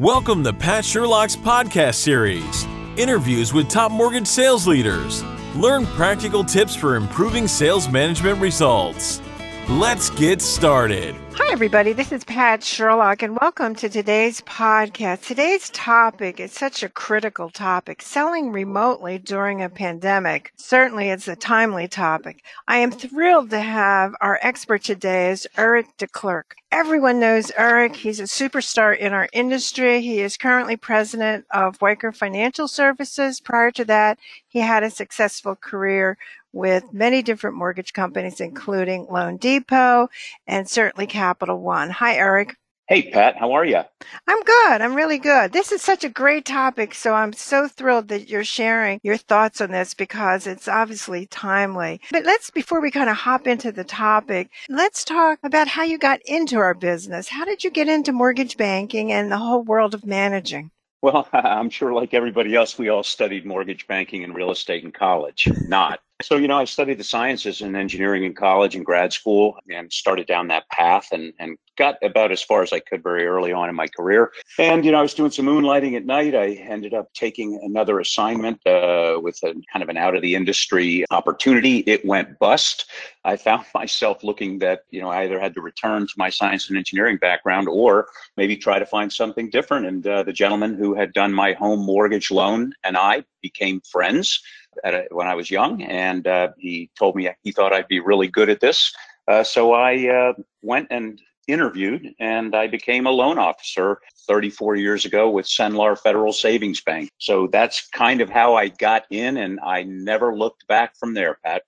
Welcome to Pat Sherlock's podcast series interviews with top mortgage sales leaders. Learn practical tips for improving sales management results. Let's get started. Hi, everybody. This is Pat Sherlock, and welcome to today's podcast. Today's topic is such a critical topic selling remotely during a pandemic. Certainly, it's a timely topic. I am thrilled to have our expert today is Eric DeClercq. Everyone knows Eric. He's a superstar in our industry. He is currently president of Weichert Financial Services. Prior to that, he had a successful career with many different mortgage companies, including Loan Depot and certainly One. Hi, Eric. Hey, Pat, how are you? I'm good. I'm really good. This is such a great topic. So I'm so thrilled that you're sharing your thoughts on this because it's obviously timely. But let's, before we kind of hop into the topic, let's talk about how you got into our business. How did you get into mortgage banking and the whole world of managing? Well, I'm sure, like everybody else, we all studied mortgage banking and real estate in college. Not. So, you know, I studied the sciences and engineering in college and grad school and started down that path and, and got about as far as I could very early on in my career. And, you know, I was doing some moonlighting at night. I ended up taking another assignment uh, with a kind of an out of the industry opportunity. It went bust. I found myself looking that, you know, I either had to return to my science and engineering background or maybe try to find something different. And uh, the gentleman who had done my home mortgage loan and I became friends a, when I was young, and uh, he told me he thought I'd be really good at this. Uh, so I uh, went and interviewed, and I became a loan officer 34 years ago with Cenlar Federal Savings Bank. So that's kind of how I got in, and I never looked back from there, Pat.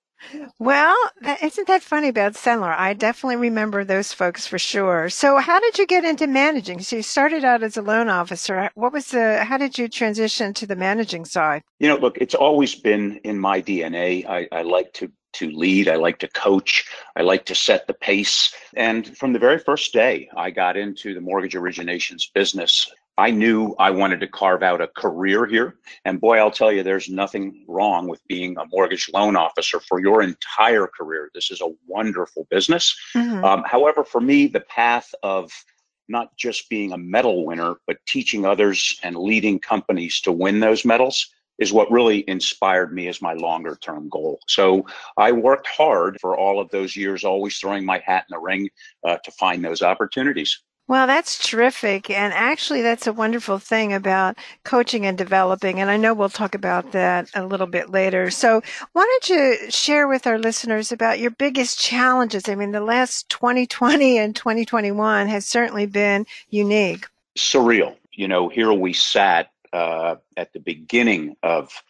Well, isn't that funny about Cenlar? I definitely remember those folks for sure. So, how did you get into managing? So, you started out as a loan officer. What was the? How did you transition to the managing side? You know, look, it's always been in my DNA. I, I like to to lead. I like to coach. I like to set the pace. And from the very first day I got into the mortgage originations business, I knew I wanted to carve out a career here. And boy, I'll tell you, there's nothing wrong with being a mortgage loan officer for your entire career. This is a wonderful business. Mm-hmm. Um, however, for me, the path of not just being a medal winner, but teaching others and leading companies to win those medals is what really inspired me as my longer term goal. So I worked hard for all of those years, always throwing my hat in the ring uh, to find those opportunities. Well, that's terrific. And actually, that's a wonderful thing about coaching and developing. And I know we'll talk about that a little bit later. So, why don't you share with our listeners about your biggest challenges? I mean, the last 2020 and 2021 has certainly been unique. Surreal. You know, here we sat uh, at the beginning of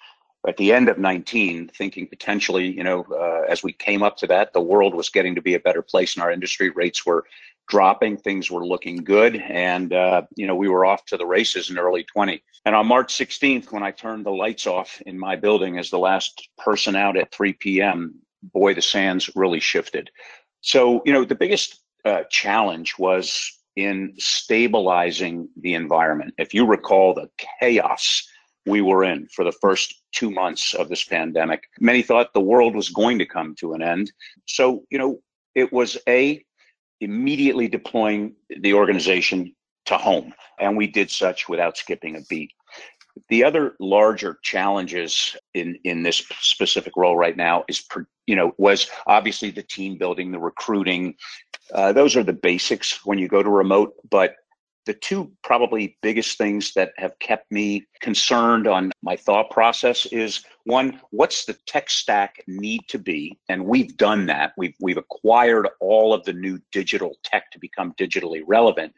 at the end of 19 thinking potentially you know uh, as we came up to that the world was getting to be a better place in our industry rates were dropping. Things were looking good. And, uh, you know, we were off to the races in early 20. And on March 16th, when I turned the lights off in my building as the last person out at 3 p.m., boy, the sands really shifted. So, you know, the biggest uh, challenge was in stabilizing the environment. If you recall the chaos we were in for the first two months of this pandemic, many thought the world was going to come to an end. So, you know, it was a immediately deploying the organization to home. And we did such without skipping a beat. The other larger challenges in, in this specific role right now is, you know, was obviously the team building, the recruiting. Uh, those are the basics when you go to remote. But the two probably biggest things that have kept me concerned on my thought process is one what's the tech stack need to be? And we've done that. We've we've acquired all of the new digital tech to become digitally relevant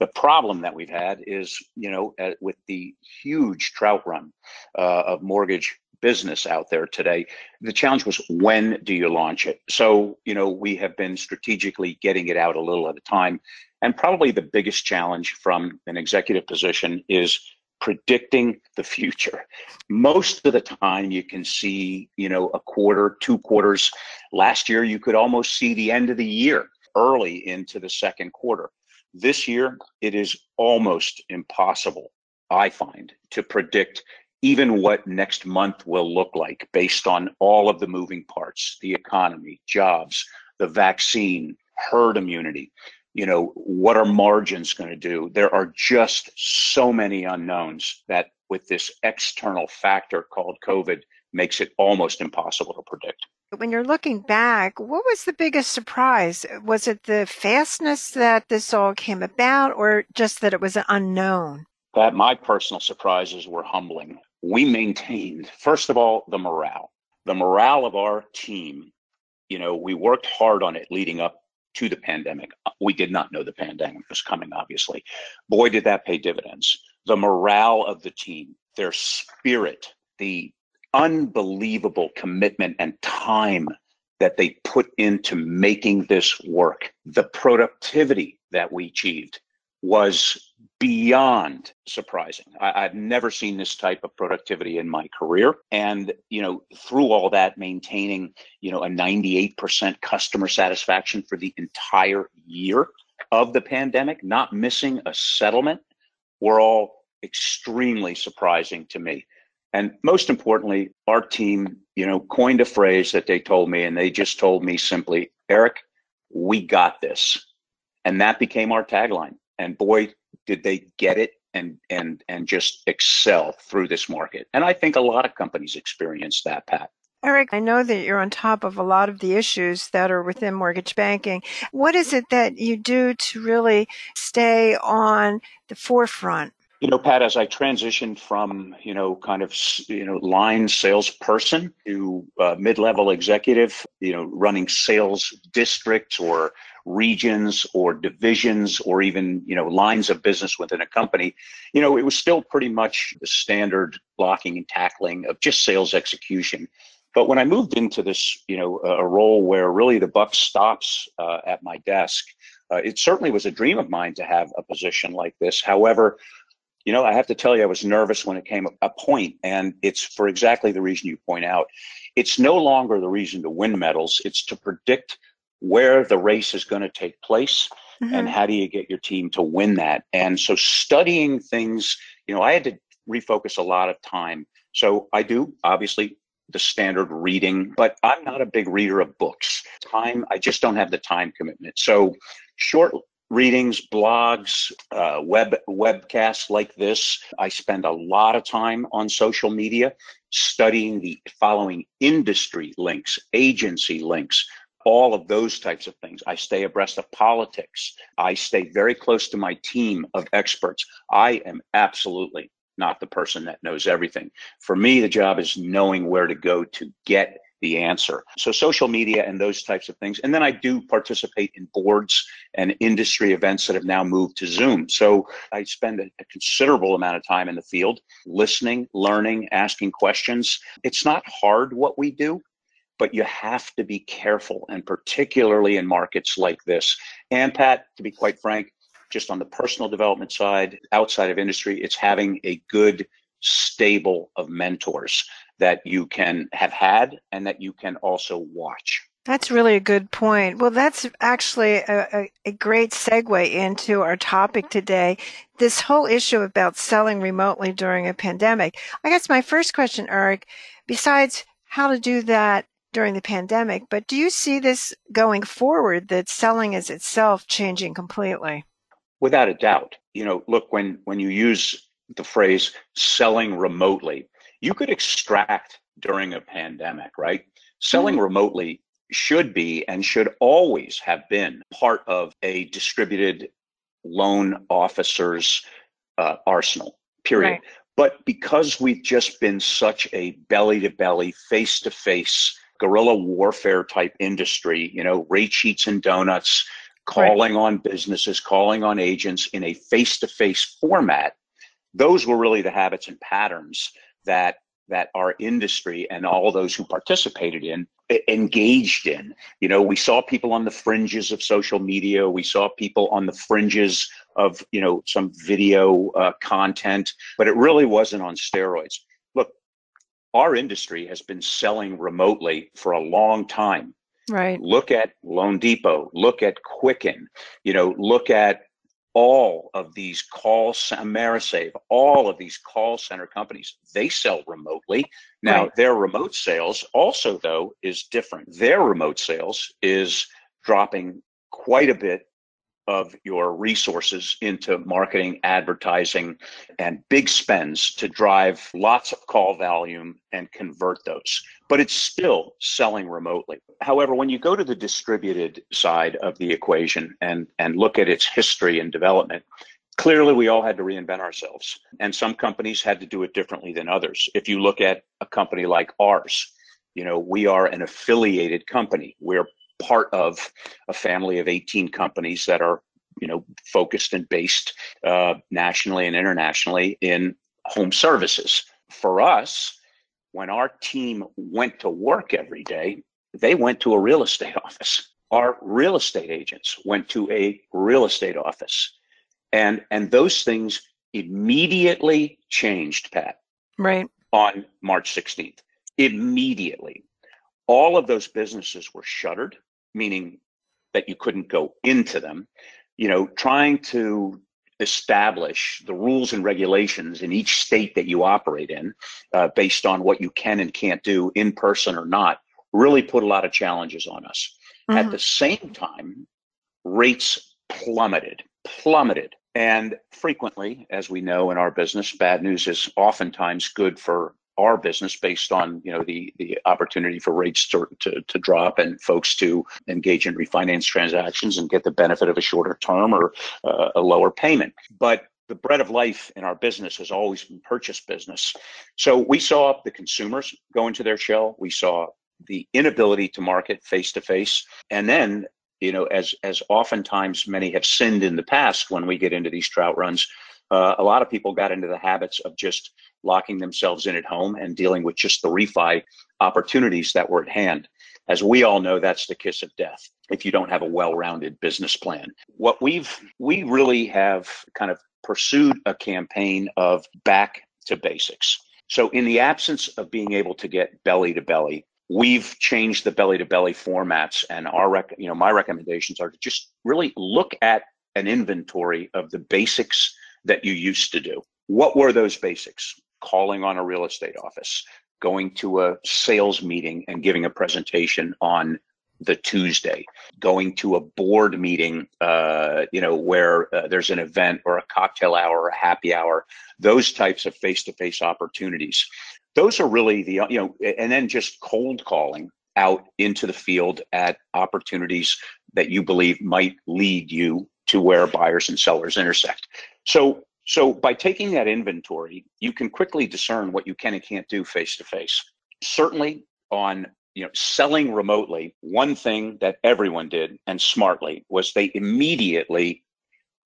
the problem that we've had is you know with the huge trout run uh, of mortgage business out there today the challenge was when do you launch it so you know we have been strategically getting it out a little at a time and probably the biggest challenge from an executive position is predicting the future. Most of the time you can see, you know, a quarter, two quarters. Last year you could almost see the end of the year early into the second quarter. This year it is almost impossible, I find, to predict even what next month will look like based on all of the moving parts, the economy, jobs, the vaccine, herd immunity you know, what are margins going to do? There are just so many unknowns that with this external factor called COVID makes it almost impossible to predict. When you're looking back, what was the biggest surprise? Was it the fastness that this all came about or just that it was an unknown? That my personal surprises were humbling. We maintained, first of all, the morale. The morale of our team, you know, we worked hard on it leading up to the pandemic. We did not know the pandemic was coming, obviously. Boy, did that pay dividends. The morale of the team, their spirit, the unbelievable commitment and time that they put into making this work. The productivity that we achieved was beyond surprising. I, have never seen this type of productivity in my career. And, you know, through all that, maintaining, you know, a 98% customer satisfaction for the entire year of the pandemic, not missing a settlement, were all extremely surprising to me. And most importantly, our team, you know, coined a phrase that they told me, and they just told me simply, Eric, we got this. And that became our tagline. And boy, did they get it and and and just excel through this market. And I think a lot of companies experience that, Pat. Eric, I know that you're on top of a lot of the issues that are within mortgage banking. What is it that you do to really stay on the forefront you know, Pat, as I transitioned from, you know, kind of, you know, line salesperson to uh, mid-level executive, you know, running sales districts or regions or divisions or even, you know, lines of business within a company, you know, it was still pretty much the standard blocking and tackling of just sales execution. But when I moved into this, you know, a role where really the buck stops uh, at my desk, uh, it certainly was a dream of mine to have a position like this. However, you know, I have to tell you, I was nervous when it came a point, and it's for exactly the reason you point out. It's no longer the reason to win medals, it's to predict where the race is going to take place mm-hmm. and how do you get your team to win that. And so studying things, you know, I had to refocus a lot of time. So I do, obviously, the standard reading, but I'm not a big reader of books. Time, I just don't have the time commitment. So short readings, blogs, uh, web webcasts like this. I spend a lot of time on social media studying the following industry links, agency links, all of those types of things. I stay abreast of politics. I stay very close to my team of experts. I am absolutely not the person that knows everything. For me, the job is knowing where to go to get the answer. So social media and those types of things. And then I do participate in boards and industry events that have now moved to Zoom. So I spend a, considerable amount of time in the field listening, learning, asking questions. It's not hard what we do. But you have to be careful, and particularly in markets like this. And Pat, to be quite frank, just on the personal development side, outside of industry, it's having a good stable of mentors that you can have had and that you can also watch. That's really a good point. Well, that's actually a, a, a, great segue into our topic mm-hmm. today. This whole issue about selling remotely during a pandemic. I guess my first question, Eric, besides how to do that during the pandemic, but do you see this going forward that selling is itself changing completely? Without a doubt. You know, look, when, when you use the phrase selling remotely, you could extract during a pandemic, right? Selling mm-hmm. remotely should be and should always have been part of a distributed loan officer's uh, arsenal, period. Right. But because we've just been such a belly to belly, face to face, guerrilla warfare type industry, you know, rate sheets and donuts, calling right. on businesses, calling on agents in a face to face format, those were really the habits and patterns that that our industry and all those who participated in engaged in. You know, we saw people on the fringes of social media. We saw people on the fringes of, you know, some video uh, content, but it really wasn't on steroids. Look, our industry has been selling remotely for a long time. Right. Look at Loan Depot, look at Quicken, you know, look at all of these call Amerisave, all of these call center companies, they sell remotely. Now, right. their remote sales also, though, is different. Their remote sales is dropping quite a bit of your resources into marketing, advertising, and big spends to drive lots of call volume and convert those. But it's still selling remotely. However, when you go to the distributed side of the equation and, and look at its history and development, clearly we all had to reinvent ourselves. And some companies had to do it differently than others. If you look at a company like ours, you know, we are an affiliated company. We're part of a family of 18 companies that are you know focused and based uh, nationally and internationally in home services. For us when our team went to work every day they went to a real estate office. Our real estate agents went to a real estate office. And and those things immediately changed pat. Right. On march 16th immediately. All of those businesses were shuttered meaning that you couldn't go into them, you know, trying to establish the rules and regulations in each state that you operate in uh, based on what you can and can't do in person or not really put a lot of challenges on us. Mm-hmm. At the same time, rates plummeted, plummeted. And frequently, as we know in our business, bad news is oftentimes good for our business based on you know the the opportunity for rates to, to, to drop and folks to engage in refinance transactions and get the benefit of a shorter term or uh, a lower payment. But the bread of life in our business has always been purchase business. So we saw the consumers go into their shell. We saw the inability to market face to face. And then you know as as oftentimes many have sinned in the past when we get into these trout runs uh, a lot of people got into the habits of just locking themselves in at home and dealing with just the refi opportunities that were at hand. As we all know, that's the kiss of death if you don't have a well-rounded business plan. What we've we really have kind of pursued a campaign of back to basics. So in the absence of being able to get belly to belly, we've changed the belly to belly formats and our rec- you know my recommendations are to just really look at an inventory of the basics that you used to do. What were those basics? calling on a real estate office, going to a sales meeting and giving a presentation on the Tuesday, going to a board meeting, uh, you know, where uh, there's an event or a cocktail hour or a happy hour, those types of face-to-face opportunities. Those are really the, you know, and then just cold calling out into the field at opportunities that you believe might lead you to where buyers and sellers intersect. So so by taking that inventory, you can quickly discern what you can and can't do face to face. Certainly on you know selling remotely, one thing that everyone did and smartly was they immediately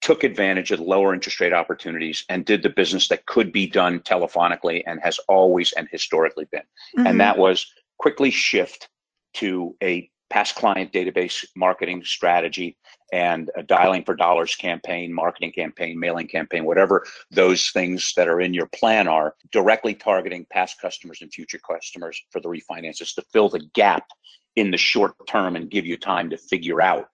took advantage of lower interest rate opportunities and did the business that could be done telephonically and has always and historically been. Mm-hmm. And that was quickly shift to a past client database marketing strategy and a dialing for dollars campaign, marketing campaign, mailing campaign, whatever those things that are in your plan are, directly targeting past customers and future customers for the refinances to fill the gap in the short term and give you time to figure out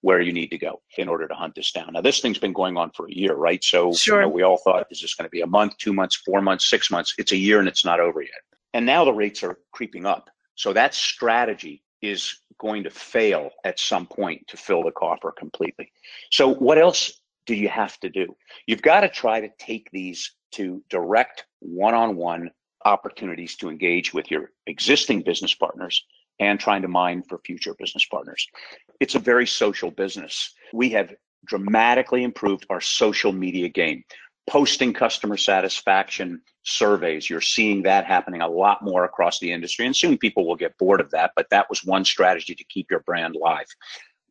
where you need to go in order to hunt this down. Now, this thing's been going on for a year, right? So sure. you know, we all thought, is this going to be a month, two months, four months, six months? It's a year and it's not over yet. And now the rates are creeping up. So that strategy is going to fail at some point to fill the coffer completely. So, what else do you have to do? You've got to try to take these to direct one on one opportunities to engage with your existing business partners and trying to mine for future business partners. It's a very social business. We have dramatically improved our social media game posting customer satisfaction surveys. You're seeing that happening a lot more across the industry, and soon people will get bored of that. But that was one strategy to keep your brand live.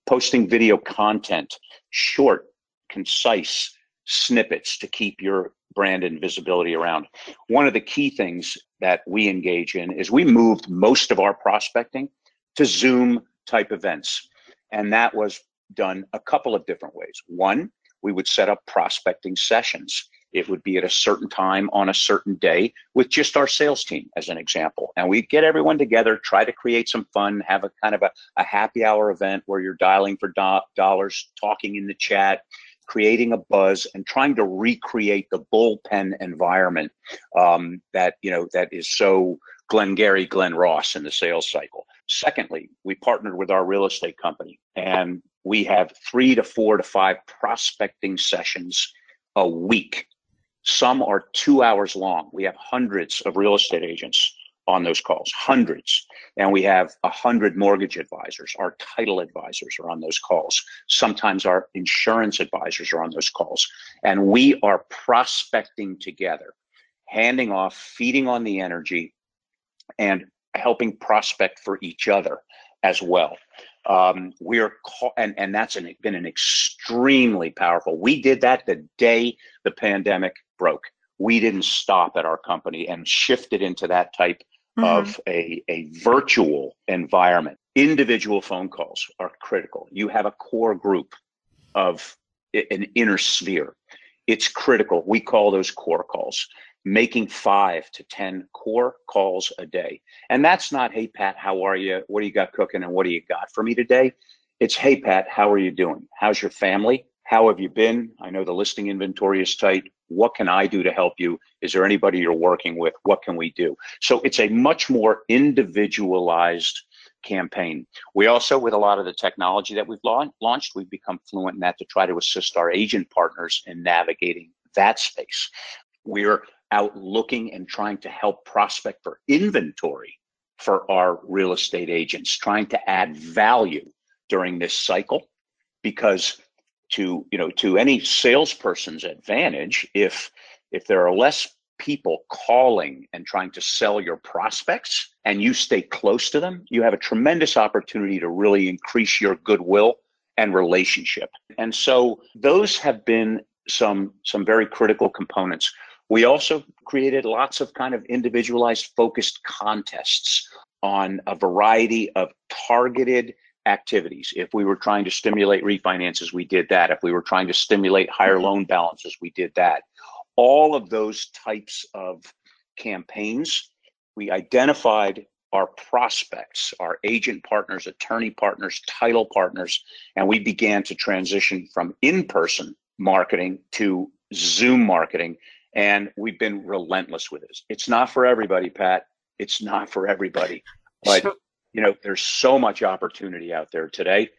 Posting video content, short, concise snippets to keep your brand and visibility around. One of the key things that we engage in is we moved most of our prospecting to Zoom type events. And that was done a couple of different ways. One, we would set up prospecting sessions. It would be at a certain time on a certain day with just our sales team, as an example. And we get everyone together, try to create some fun, have a kind of a, a happy hour event where you're dialing for do- dollars, talking in the chat, creating a buzz and trying to recreate the bullpen environment um, that you know that is so Glengarry, Glen Ross in the sales cycle. Secondly, we partnered with our real estate company and we have three to four to five prospecting sessions a week. Some are two hours long. We have hundreds of real estate agents on those calls, hundreds. And we have a hundred mortgage advisors. Our title advisors are on those calls. Sometimes our insurance advisors are on those calls. And we are prospecting together, handing off, feeding on the energy, and helping prospect for each other as well. Um, we are, and and that's an, been an extremely powerful. We did that the day the pandemic broke. We didn't stop at our company and shifted into that type mm-hmm. of a, a virtual environment. Individual phone calls are critical. You have a core group of an inner sphere. It's critical. We call those core calls, making five to 10 core calls a day. And that's not, hey, Pat, how are you? What do you got cooking? And what do you got for me today? It's, hey, Pat, how are you doing? How's your family? How have you been? I know the listing inventory is tight. What can I do to help you? Is there anybody you're working with? What can we do? So it's a much more individualized campaign. We also, with a lot of the technology that we've launched, we've become fluent in that to try to assist our agent partners in navigating that space. We're out looking and trying to help prospect for inventory for our real estate agents, trying to add value during this cycle because to you know to any salesperson's advantage if if there are less people calling and trying to sell your prospects and you stay close to them you have a tremendous opportunity to really increase your goodwill and relationship. And so those have been some some very critical components. We also created lots of kind of individualized focused contests on a variety of targeted activities. If we were trying to stimulate refinances, we did that. If we were trying to stimulate higher loan balances, we did that. All of those types of campaigns, we identified our prospects, our agent partners, attorney partners, title partners, and we began to transition from in person marketing to Zoom marketing. And we've been relentless with this. It's not for everybody, Pat. It's not for everybody. But you know, there's so much opportunity out there today.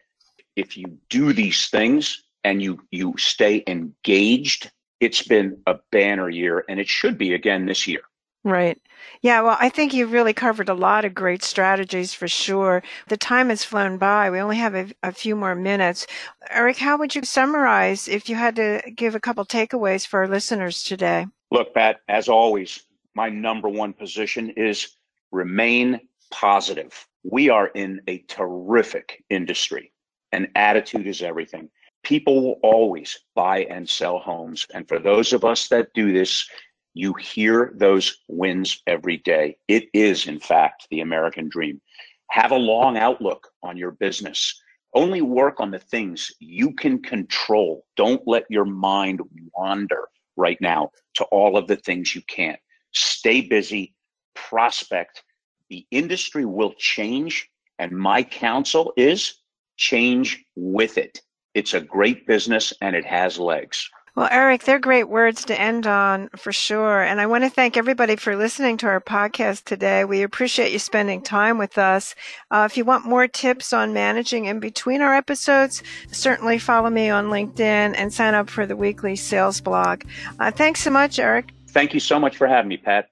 If you do these things and you you stay engaged, it's been a banner year and it should be again this year. Right. Yeah, well, I think you've really covered a lot of great strategies for sure. The time has flown by. We only have a, a, few more minutes. Eric, how would you summarize if you had to give a couple takeaways for our listeners today? Look, Pat, as always, my number one position is remain positive we are in a terrific industry and attitude is everything. People will always buy and sell homes. And for those of us that do this, you hear those wins every day. It is, in fact, the American dream. Have a long outlook on your business. Only work on the things you can control. Don't let your mind wander right now to all of the things you can't. Stay busy, prospect, the industry will change. And my counsel is change with it. It's a great business and it has legs. Well, Eric, they're great words to end on for sure. And I want to thank everybody for listening to our podcast today. We appreciate you spending time with us. Uh, if you want more tips on managing in between our episodes, certainly follow me on LinkedIn and sign up for the weekly sales blog. Uh, thanks so much, Eric. Thank you so much for having me, Pat.